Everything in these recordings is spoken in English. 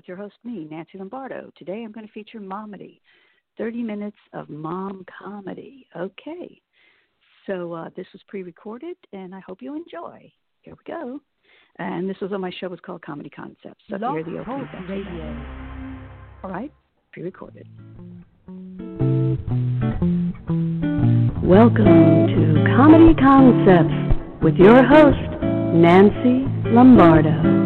With your host, me, Nancy Lombardo. Today I'm going to feature Momedy 30 minutes of mom comedy. Okay. So uh, this was pre recorded, and I hope you enjoy. Here we go. And this was on my show. was called Comedy Concepts. So Blog here are the opening Radio. All right, pre recorded. Welcome to Comedy Concepts with your host, Nancy Lombardo.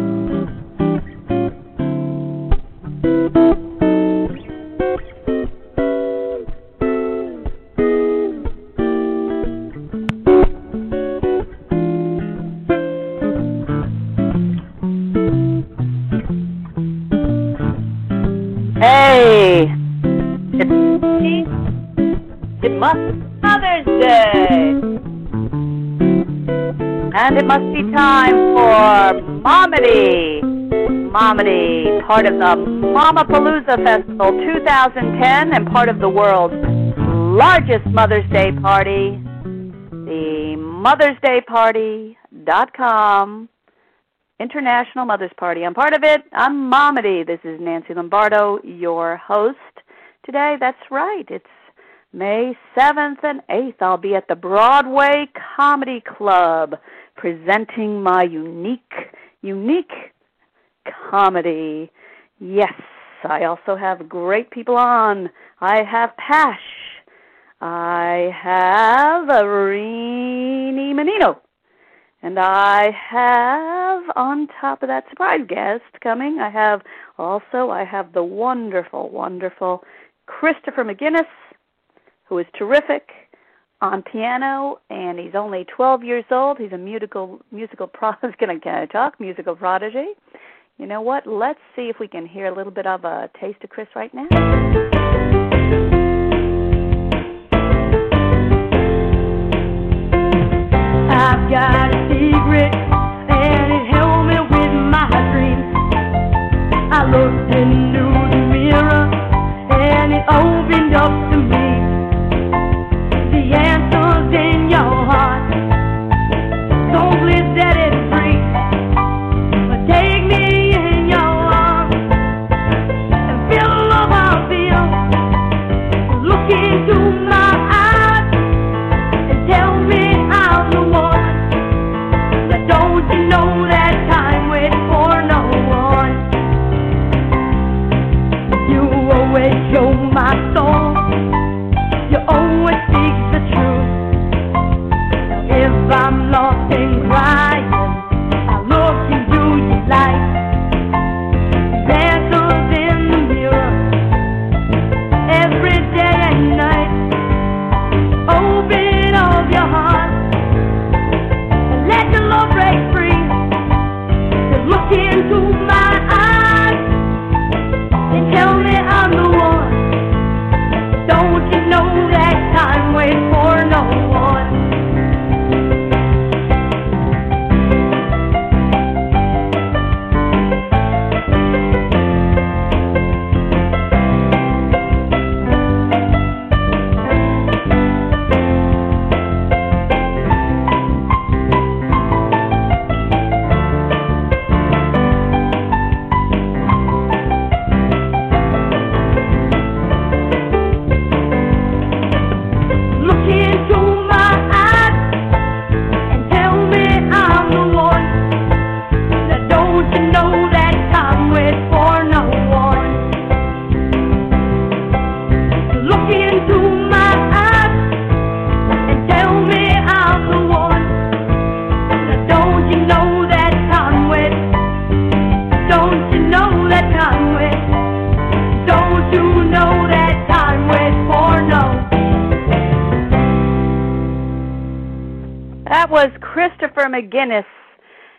Momedy. Momedy, part of the Mamapalooza Festival 2010 and part of the world's largest Mother's Day party, the Mother's Day Party.com. International Mother's Party. I'm part of it. I'm Momedy. This is Nancy Lombardo, your host. Today, that's right, it's May 7th and 8th. I'll be at the Broadway Comedy Club presenting my unique, unique comedy. Yes, I also have great people on. I have Pash. I have Rini Menino. And I have, on top of that surprise guest coming, I have also, I have the wonderful, wonderful Christopher McGinnis, who is terrific on piano, and he's only 12 years old. He's a musical, musical pro. Going to talk musical prodigy. You know what? Let's see if we can hear a little bit of a taste of Chris right now. I've got a secret, do my Christopher McGinnis.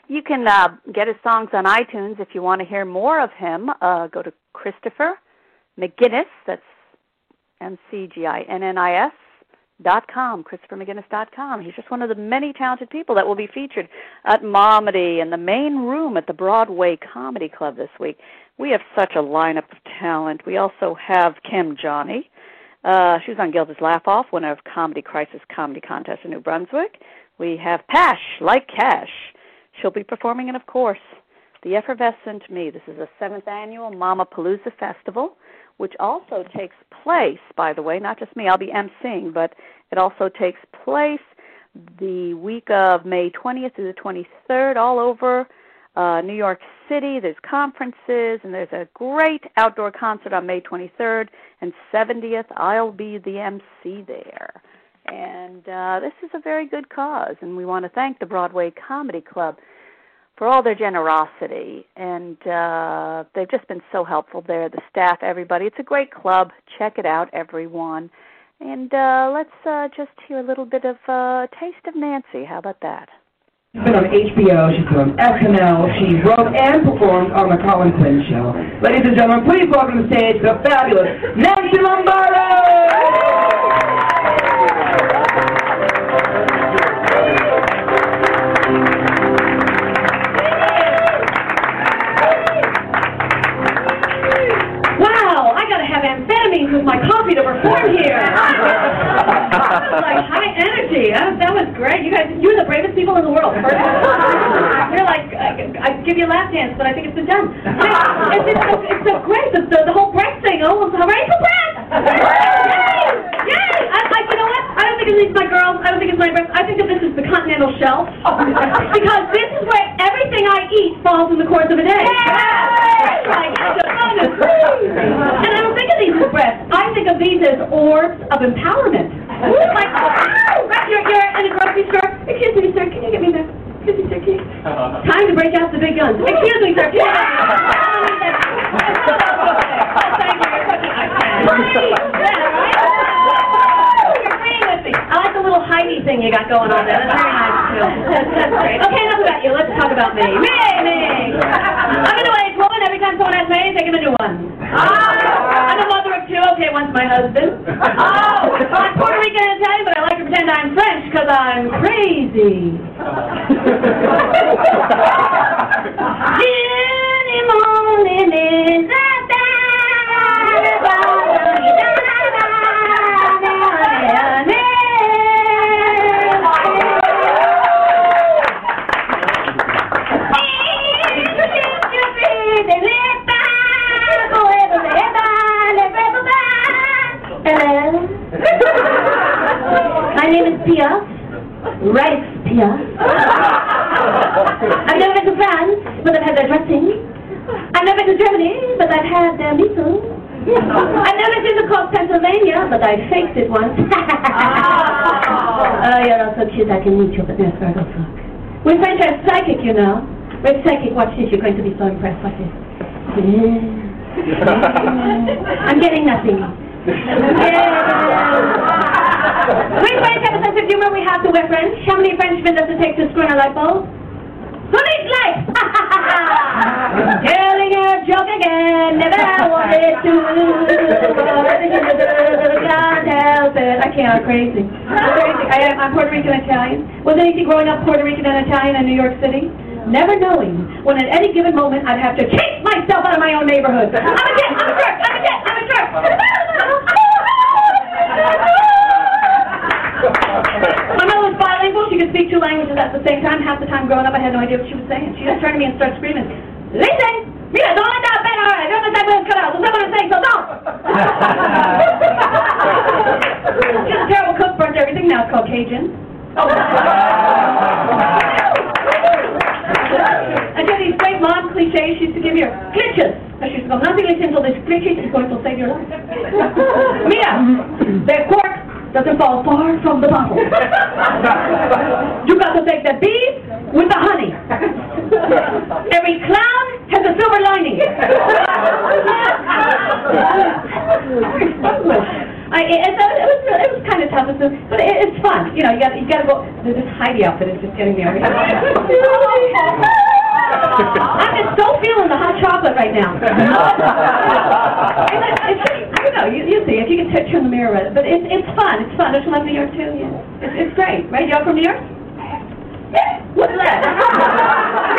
You can uh, get his songs on iTunes if you want to hear more of him. Uh, go to Christopher McGinnis. That's M C G I N N I S dot com, dot com. He's just one of the many talented people that will be featured at Momedy in the main room at the Broadway Comedy Club this week. We have such a lineup of talent. We also have Kim Johnny. Uh, she was on Gilda's Laugh Off, winner of Comedy Crisis Comedy Contest in New Brunswick. We have Pash, like Cash. She'll be performing, and of course, the Effervescent Me. This is the seventh annual Mama Palooza Festival which also takes place, by the way, not just me, I'll be emceeing, but it also takes place the week of May 20th through the 23rd all over uh, New York City. There's conferences, and there's a great outdoor concert on May 23rd and 70th. I'll be the MC there. And uh, this is a very good cause, and we want to thank the Broadway Comedy Club for all their generosity, and uh, they've just been so helpful there. The staff, everybody. It's a great club. Check it out, everyone. And uh, let's uh, just hear a little bit of uh, Taste of Nancy. How about that? She's been on HBO, she's been on SNL, she wrote and performed on The Colin Quinn Show. Ladies and gentlemen, please welcome to the stage the fabulous Nancy Lombardo! Perform here. like high energy. That, that was great. You guys, you're the bravest people in the world. First you're like, I, I give you a lap dance, but I think it's been done. It's, it's, it's, it's so great. The, the, the whole breath thing. Oh, I'm ready for breath. Yay! Yay! I, I, you know what? I don't think it's my girls. I don't think it's my breath. I think that this is the continental shelf because this is where everything I eat falls in the course of a day. That's right. It's a bonus. And I don't think of these as breaths. I think of these as orbs of empowerment. Like, oh, right, you're, you're in a grocery store. Excuse me, sir. Can you get me the? Excuse me, sir. Can you? Uh-huh. Time to break out the big guns. Excuse me, sir. Can you? Thank you. You're such a nice man. Yeah, right? You're agreeing with me. I like the little Heidi thing you got going on there. That's very nice too. That's, that's great. Okay, enough about you. Let's talk about me. Me, me. I'm a new age woman. Every time someone asks me anything, I'm a new one. Oh, I'm a mother of two. Okay, one's my husband. Oh, I'm Puerto Rican and Italian, but I like to pretend I'm French because I'm crazy. Any you know. We're psychic. Watch this, you're going to be so impressed. Watch this. Yeah. I'm getting nothing. Yeah. We French have a sense of humor. We have to. We're French. How many Frenchmen does it take to screw in a light bulb? Who needs light? Telling a joke again. Never wanted to. Can't help it. I can't. Crazy. I'm. I am, Puerto Rican Italian. Was anything growing up Puerto Rican and Italian in New York City? Never knowing when at any given moment I'd have to chase myself out of my own neighborhood. I'm a kid. I'm a jerk. I'm a kid. I'm a jerk. My mother was bilingual. She could speak two languages at the same time. Half the time growing up, I had no idea what she was saying. She just turned to me and started screaming, Listen! Mira, don't let that out. I don't let that bed cut out. Don't what I'm saying, so don't! She's a terrible cook, burnt everything. Now it's called Cajun. I get these great mom cliches. She used to give me her glitches. And she used to go, nothing is until this glitches is going to save your life. Mira, the cork doesn't fall far from the bottle. you got to take the bees with the honey. Every cloud has a silver lining. I, it, it, it was it was kind of toughest. But it, it's fun. You know, you got you got to go. This Heidi outfit is just getting me over here. I'm just so feeling the hot chocolate right now. And it- it's just, I don't know. You, you see if you can t- turn the mirror around. But it's it's fun. It's fun. Don't you love New York too? Yeah. It's, it's great, right? Y'all from New York? Yeah. What's that?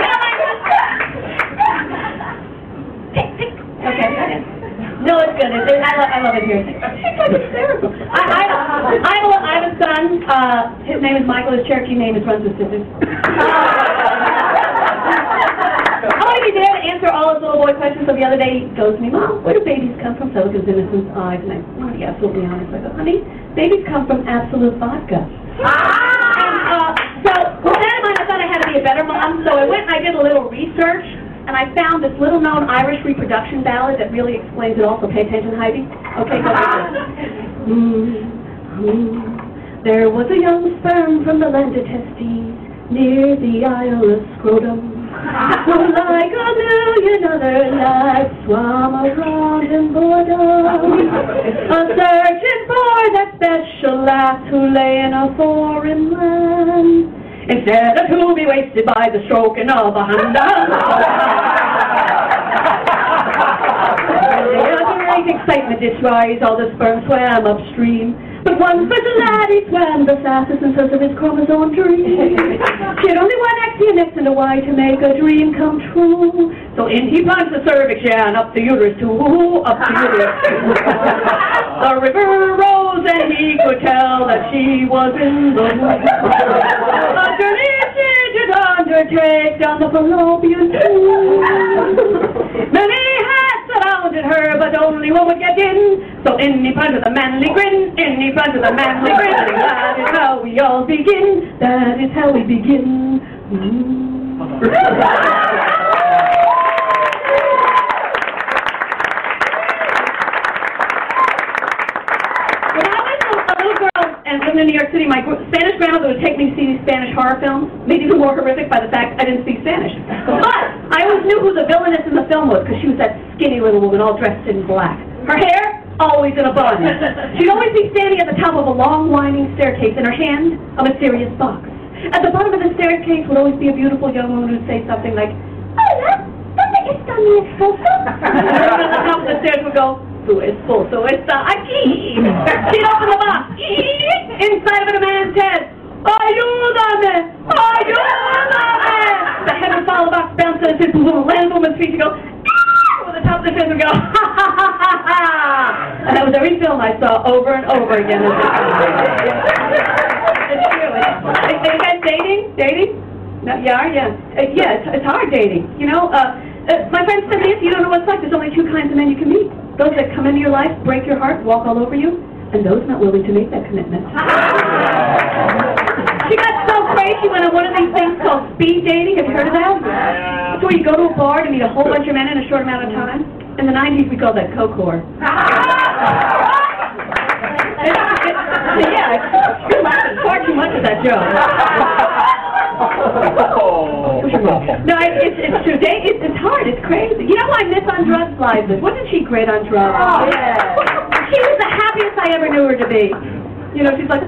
okay. No, it's good. It's, I, love, I love it here. I, I, I, have a, I have a son. Uh, his name is Michael. His Cherokee name is Runs with Scissors. I want to be there to answer all his little boy questions. So the other day he goes to me, Mom, where do babies come from? So at his innocent eyes, and I want to be absolutely honest. I go, honey, babies come from Absolut vodka. And, uh, so with that in mind, I thought I had to be a better mom. So I went and I did a little research, and I found this little-known Irish reproduction ballad that really explains it all. So pay attention, Heidi. Okay, go like this. Mm, mm. There was a young sperm from the land of Testes near the Isle of Scrotum. Who, like a million other lives, swam around in boredom. A searching for that special lass who lay in a foreign land. Instead of to be wasted by the stroking of a hand. The excitement destroys all the sperm swam upstream. But one special laddie swam the fastest in search of his chromosome dream. She had only one X and X and a Y to make a dream come true. So in he plunged the cervix, yeah, and up the uterus too, up the uterus. the river rose and he could tell that she was in the. A did undertake down the fallopian tube. Many had her, but only one would get in. So in he plunged with a manly grin, in he plunged with a manly grin. That is how we all begin, that is how we begin. When I was a, a little girl and lived in New York City, my Spanish grandmother would take me to see these Spanish horror films, made even more horrific by the fact I didn't speak Spanish. But I always knew who the villainess in the film was because she was that skinny little woman all dressed in black. Her hair, always in a bun. She'd always be standing at the top of a long winding staircase, in her hand, a mysterious box. At the bottom of the staircase would always be a beautiful young woman who'd say something like, Hola, ¿dónde está mi esposo? And at the top of the stairs would go, Tu esposo está aquí. She'd open the box. Inside of it, a man's head. Ayúdame! Ayúdame! The head would follow the box, bounce to the boom, land the woman's feet, she'd go, the top of the stairs would go, ha ha ha ha ha! And that was every film I saw over and over again. It's true. Are you guys dating? Dating? No, are, yeah. Uh, yeah, it's, it's hard dating. You know, uh, uh, my friend said, Nancy, you don't know what it's like. There's only two kinds of men you can meet. Those that come into your life, break your heart, walk all over you, and those not willing to make that commitment. she got so crazy, went on one of these things called speed dating. Have you heard of that? It's where you go to a bar to meet a whole bunch of men in a short amount of time. In the 90s, we called that coke whore. It's, it's, yeah, it's too much, far too much of that joke. No, I, it's, it's true. They, it's, it's hard. It's crazy. You know why Miss on Drugs lives it? Wasn't she great on drugs? Oh, yeah. She was the happiest I ever knew her to be. You know, she's like,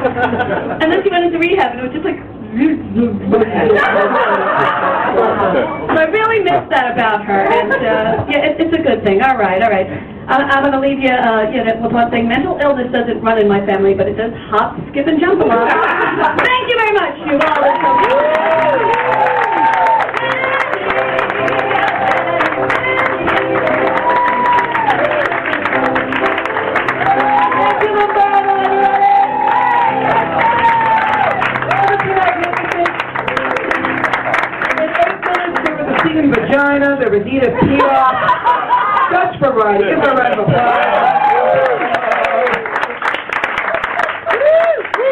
and then she went into rehab, and it was just like. so I really miss that about her, and uh, yeah, it, it's a good thing. All right, all right. I'm, I'm going to leave you, uh, you know, with one thing. Mental illness doesn't run in my family, but it does hop, skip, and jump a lot. Thank you very much, you all. Vagina, there was Edith Piaf. Such. Give her a round of applause.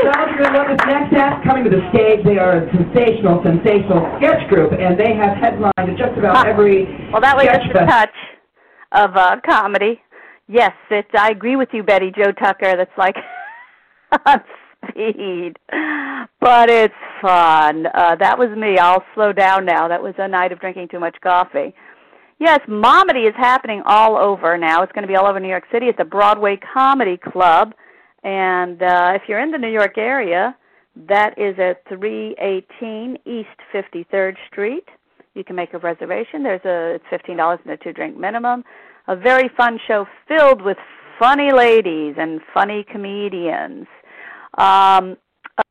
Fellas, going to love this next act coming to the stage. They are a sensational, sensational sketch group, and they have headlined at just about every Well, that was sketch just a fest. touch of uh, comedy. Yes, it. I agree with you, Betty Joe Tucker. That's like on speed, but it's fun. Uh, that was me. I'll slow down now. That was a night of drinking too much coffee. Yes, Momedy is happening all over now. It's going to be all over New York City at the Broadway Comedy Club. And uh, if you're in the New York area, that is at 318 East 53rd Street. You can make a reservation. There's a it's fifteen dollars and a two drink minimum. A very fun show filled with funny ladies and funny comedians. Um,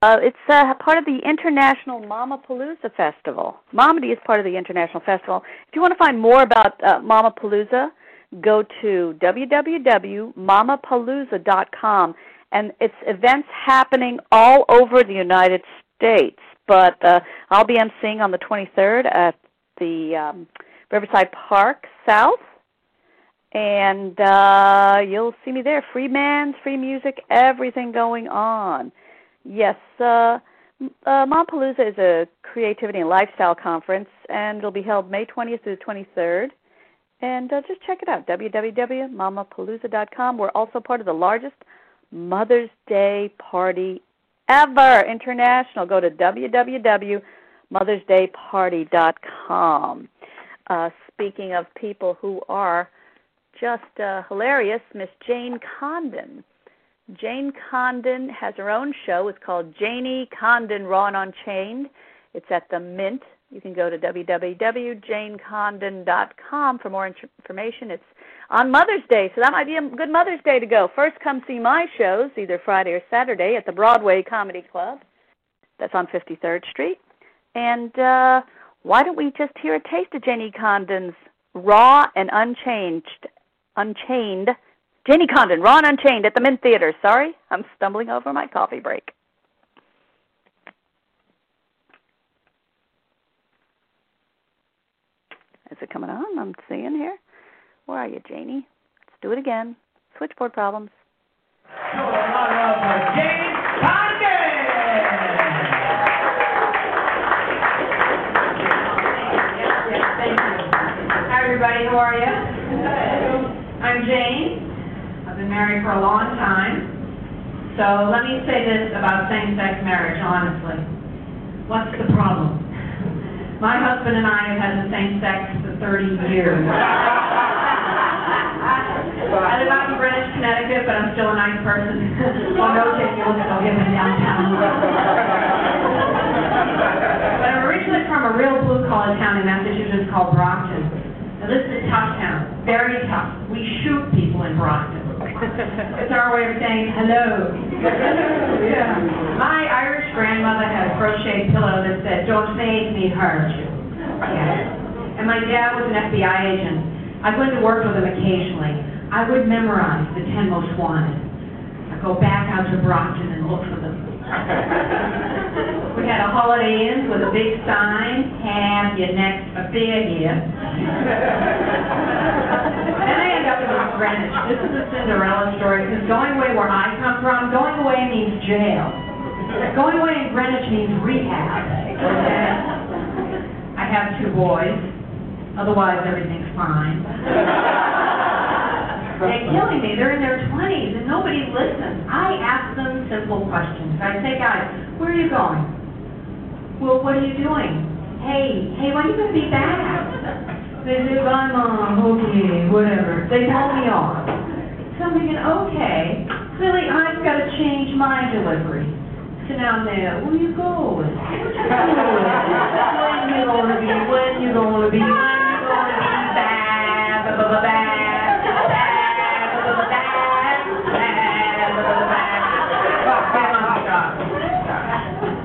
uh, it's uh, part of the International Mamapalooza Festival. Momedy is part of the International Festival. If you want to find more about uh, Mamapalooza, go to www.mamapalooza.com. And it's events happening all over the United States. But uh, I'll be emceeing on the 23rd at the um, Riverside Park South. And uh, you'll see me there. Free bands, free music, everything going on. Yes, uh, uh, Mompalooza is a creativity and lifestyle conference, and it'll be held May 20th through the 23rd. And uh, just check it out, www.mamapalooza.com. We're also part of the largest Mother's Day party ever, international. Go to www.mothersdayparty.com. Uh, speaking of people who are just uh, hilarious, Miss Jane Condon. Jane Condon has her own show. It's called Janie Condon Raw and Unchained. It's at the Mint. You can go to www.janecondon.com for more information. It's on Mother's Day, so that might be a good Mother's Day to go. First, come see my shows, either Friday or Saturday, at the Broadway Comedy Club. That's on 53rd Street. And uh, why don't we just hear a taste of Janie Condon's Raw and Unchanged, Unchained Janie Condon, Ron Unchained at the Mint Theater. Sorry, I'm stumbling over my coffee break. Is it coming on? I'm seeing here. Where are you, Janie? Let's do it again. Switchboard problems. Jane Condon! Hi, everybody. How are you? I'm Jane. I've been married for a long time. So let me say this about same-sex marriage, honestly. What's the problem? My husband and I have had the same sex for 30 years. I live out in Greenwich, Connecticut, but I'm still a nice person. oh, no, Jane, you look so hip and downtown. But I'm originally from a real blue-collar town in Massachusetts called Brockton. Now, this is a tough town, very tough. We shoot people in Brockton. It's our way of saying hello. yeah. My Irish grandmother had a crocheted pillow that said, don't make me hurt you. Yeah. And my dad was an FBI agent. I went to work with him occasionally. I would memorize the 10 most wanted. I'd go back out to Brockton and look for them. We had a Holiday Inn with a big sign, have your next affair here. Then I ended up in Greenwich. This is a Cinderella story, because going away where I come from, going away means jail. Going away in Greenwich means rehab. I have two boys, otherwise everything's fine. They're killing me. They're in their 20s and nobody listens. I ask them simple questions. I say, guys, where are you going? Well, what are you doing? Hey, hey, when are you going to be back? They say, bye, mom. Okay, whatever. They tell me off. So I'm thinking, okay, clearly I've got to change my delivery. So now I'm there, where you going? When you going to be? When you going to be? When you going to be back? Blah, blah, blah, back.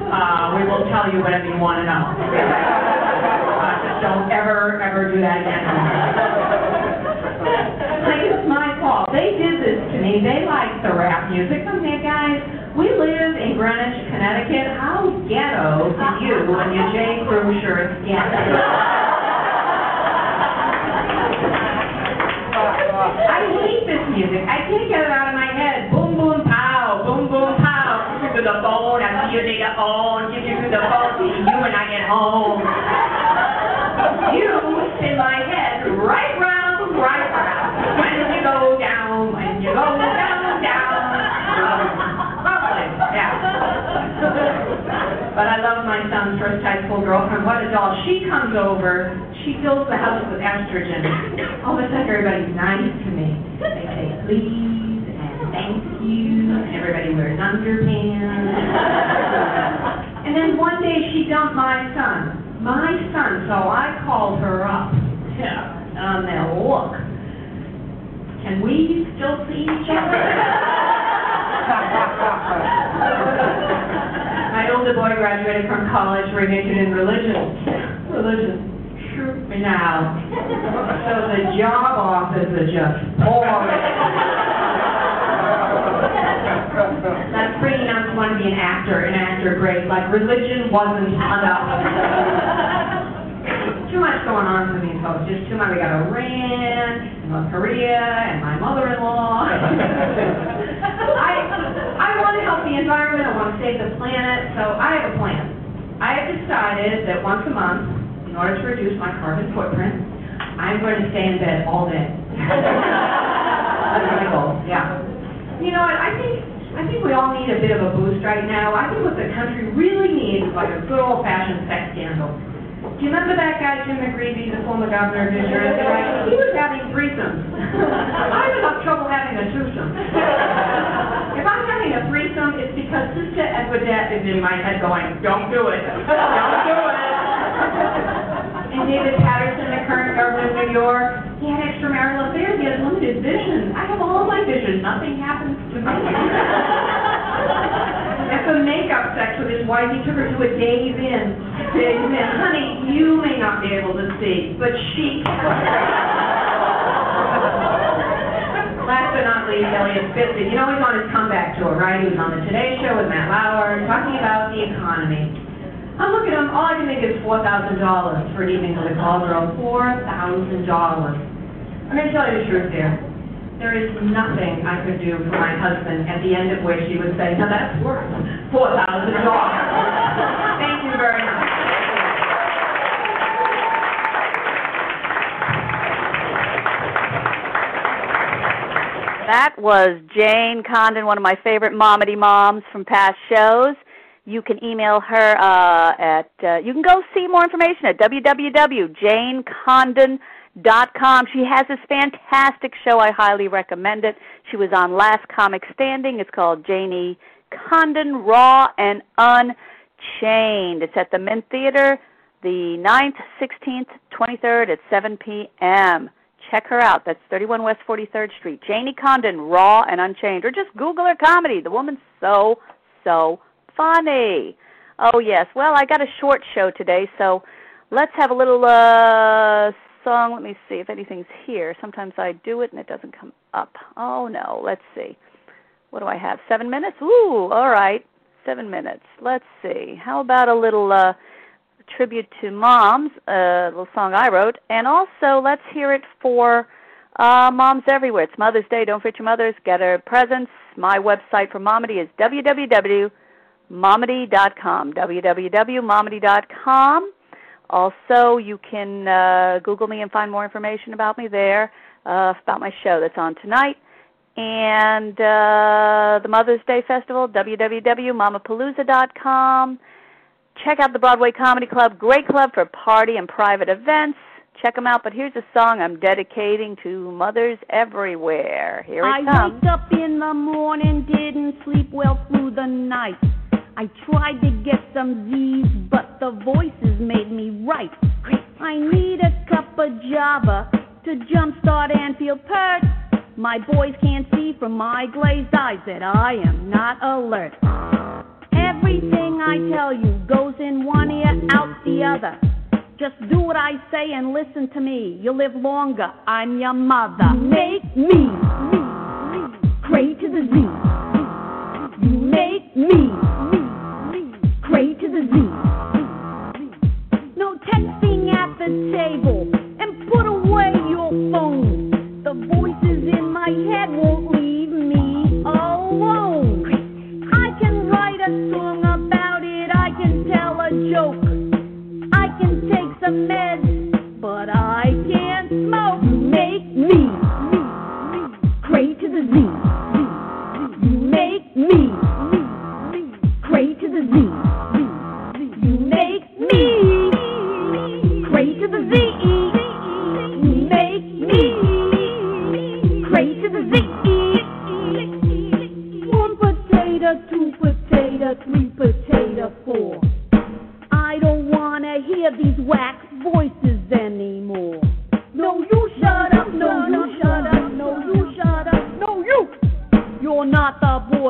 Uh, we will tell you whatever you want to know. Don't ever, ever do that again. Like, it's my fault. They did this to me. They like the rap music. Okay, guys, we live in Greenwich, Connecticut. How ghetto to you when your J. Crew shirts ghetto? I hate this music. I can't get it out of my head. Boom, boom, pow, boom, boom, pow. To the phone, I see you need a phone. Get you to the phone, you when I get home. You in my head, right round, right round. When you go down, when you go down, down. Lovely, yeah. But I love my son's first high school girlfriend. What a doll. She comes over. She fills the house with estrogen. All of a sudden, everybody's nice to me. They say please and thank you. And everybody wears underpants. and then one day she dumped my son. My son. So I called her up. Yeah. Um, now look. Can we still see each other? My older boy graduated from college, majored in religion. Religion. Now, so the job offers are just boring. That's bringing up to want to be an actor, an actor great. Like religion wasn't enough. too much going on for me, folks. Just too much. We got Iran, and North Korea, and my mother-in-law. I I want to help the environment. I want to save the planet. So I have a plan. I have decided that once a month, in order to reduce my carbon footprint, I'm going to stay in bed all day. That's my goal. Yeah. You know what? I think I think we all need a bit of a boost right now. I think what the country really needs is like a good old-fashioned sex scandal. Do you remember that guy, Jim McGreevey, the former governor of New Jersey, right? He was having threesomes. I would have trouble having a twosome. If I'm having a threesome, it's because Sister Edwardette is in my head going, don't do it, don't do it. And David Paterson, the current governor of New York, he had extramarital affairs, he has limited vision. I have all of my vision, nothing happens to me. After makeup with his wife, he took her to a Days Inn. Days Inn, honey, you may not be able to see, but she Last but not least, Eliot Spitzer. You know he's on his comeback tour, right? He was on the Today Show with Matt Lauer, talking about the economy. I look at him, all I can think is four thousand dollars for an evening with a call girl. Four thousand dollars. I'm gonna tell you the truth here. There is nothing I could do for my husband at the end of which he would say, now that's worth four thousand dollars. Thank you very much. That was Jane Condon, one of my favorite momedy moms from past shows. You can email her uh, at, uh, you can go see more information at www.janecondon.com. She has this fantastic show. I highly recommend it. She was on Last Comic Standing. It's called Janie Condon, Raw and Unchained. It's at the Mint Theater the 9th, 16th, 23rd at 7 p.m. Check her out. That's 31 West 43rd Street. Janie Condon, Raw and Unchained. Or just Google her comedy. The woman's so, so funny. Oh, yes. Well, I got a short show today, so let's have a little uh song. Let me see if anything's here. Sometimes I do it and it doesn't come up. Oh, no. Let's see. What do I have? Seven minutes? Ooh, all right. Seven minutes. Let's see. How about a little uh tribute to moms, a little song I wrote, and also let's hear it for uh, moms everywhere. It's Mother's Day. Don't forget your mothers. Get her presents. My website for Momedy is www.momedy.com. www.momedy.com. Also, you can uh, Google me and find more information about me there, uh, about my show that's on tonight. And uh, the Mother's Day Festival, www.mamapalooza.com. Check out the Broadway Comedy Club, great club for party and private events. Check them out. But here's a song I'm dedicating to mothers everywhere. Here it comes I comes. wake up in the morning, didn't sleep well through the night. I tried to get some Z's, but the voices made me right. I need a cup of Java to jumpstart and feel pert. My boys can't see from my glazed eyes that I am not alert. Everything I tell you goes in one ear, out the other. Just do what I say and listen to me. You'll live longer. I'm your mother. Make me, me, me, cray to the Z. You make me, the table and put away your phone. The voices in my head won't leave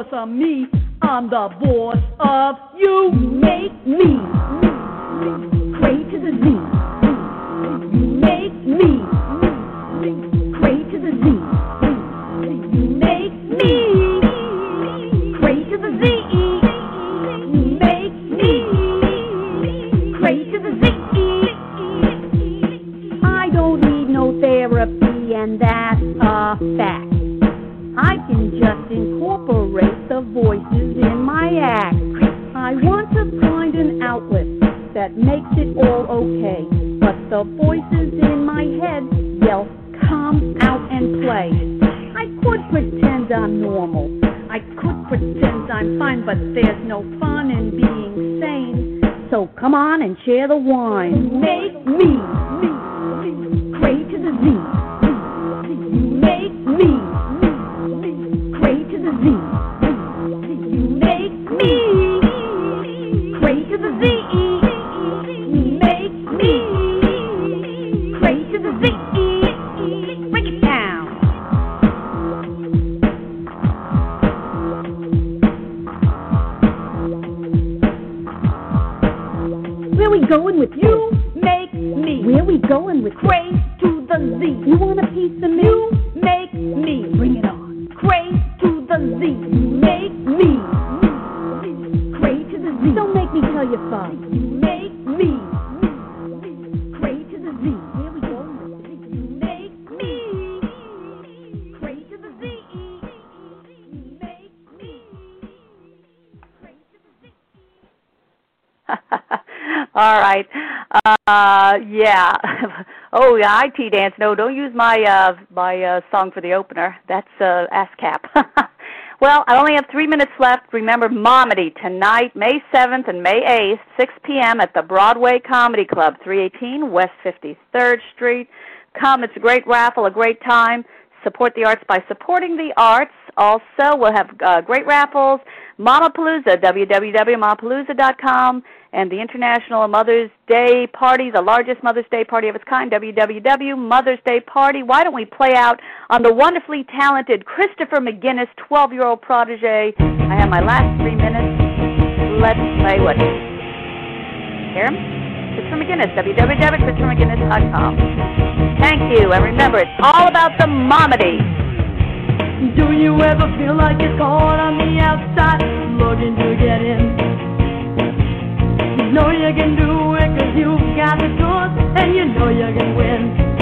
boss of me, I'm the boss of you. Make me pray to the Z. You make me make Uh, yeah. oh, yeah. IT dance. No, don't use my uh, my uh, song for the opener. That's uh, ASCAP. well, I only have three minutes left. Remember, Momedy tonight, May seventh and May eighth, six p.m. at the Broadway Comedy Club, three eighteen West Fifty Third Street. Come. It's a great raffle, a great time. Support the arts by supporting the arts. Also, we'll have uh, great raffles. Mamapalooza, www.mamapalooza.com, and the International Mother's Day Party, the largest Mother's Day party of its kind, www.mothers Day Party. Why don't we play out on the wonderfully talented Christopher McGinnis, 12-year-old protege? I have my last three minutes. Let's play with it. Hear him? Christopher McGinnis, www.christophermcginnis.com. Thank you, and remember, it's all about the momedy. Do you ever feel like it's cold on the outside, looking to get in? You know you can do it cause you've got the tools, and you know you can win.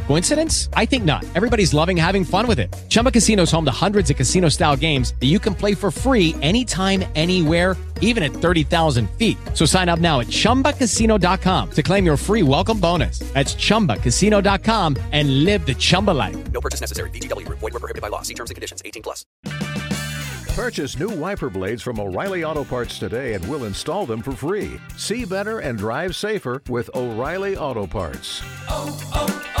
Coincidence? I think not. Everybody's loving having fun with it. Chumba Casino is home to hundreds of casino style games that you can play for free anytime, anywhere, even at 30,000 feet. So sign up now at chumbacasino.com to claim your free welcome bonus. That's chumbacasino.com and live the Chumba life. No purchase necessary. VGW Group. Void were prohibited by law. See terms and conditions. 18 plus. Purchase new wiper blades from O'Reilly Auto Parts today and we'll install them for free. See better and drive safer with O'Reilly Auto Parts. oh, oh, oh.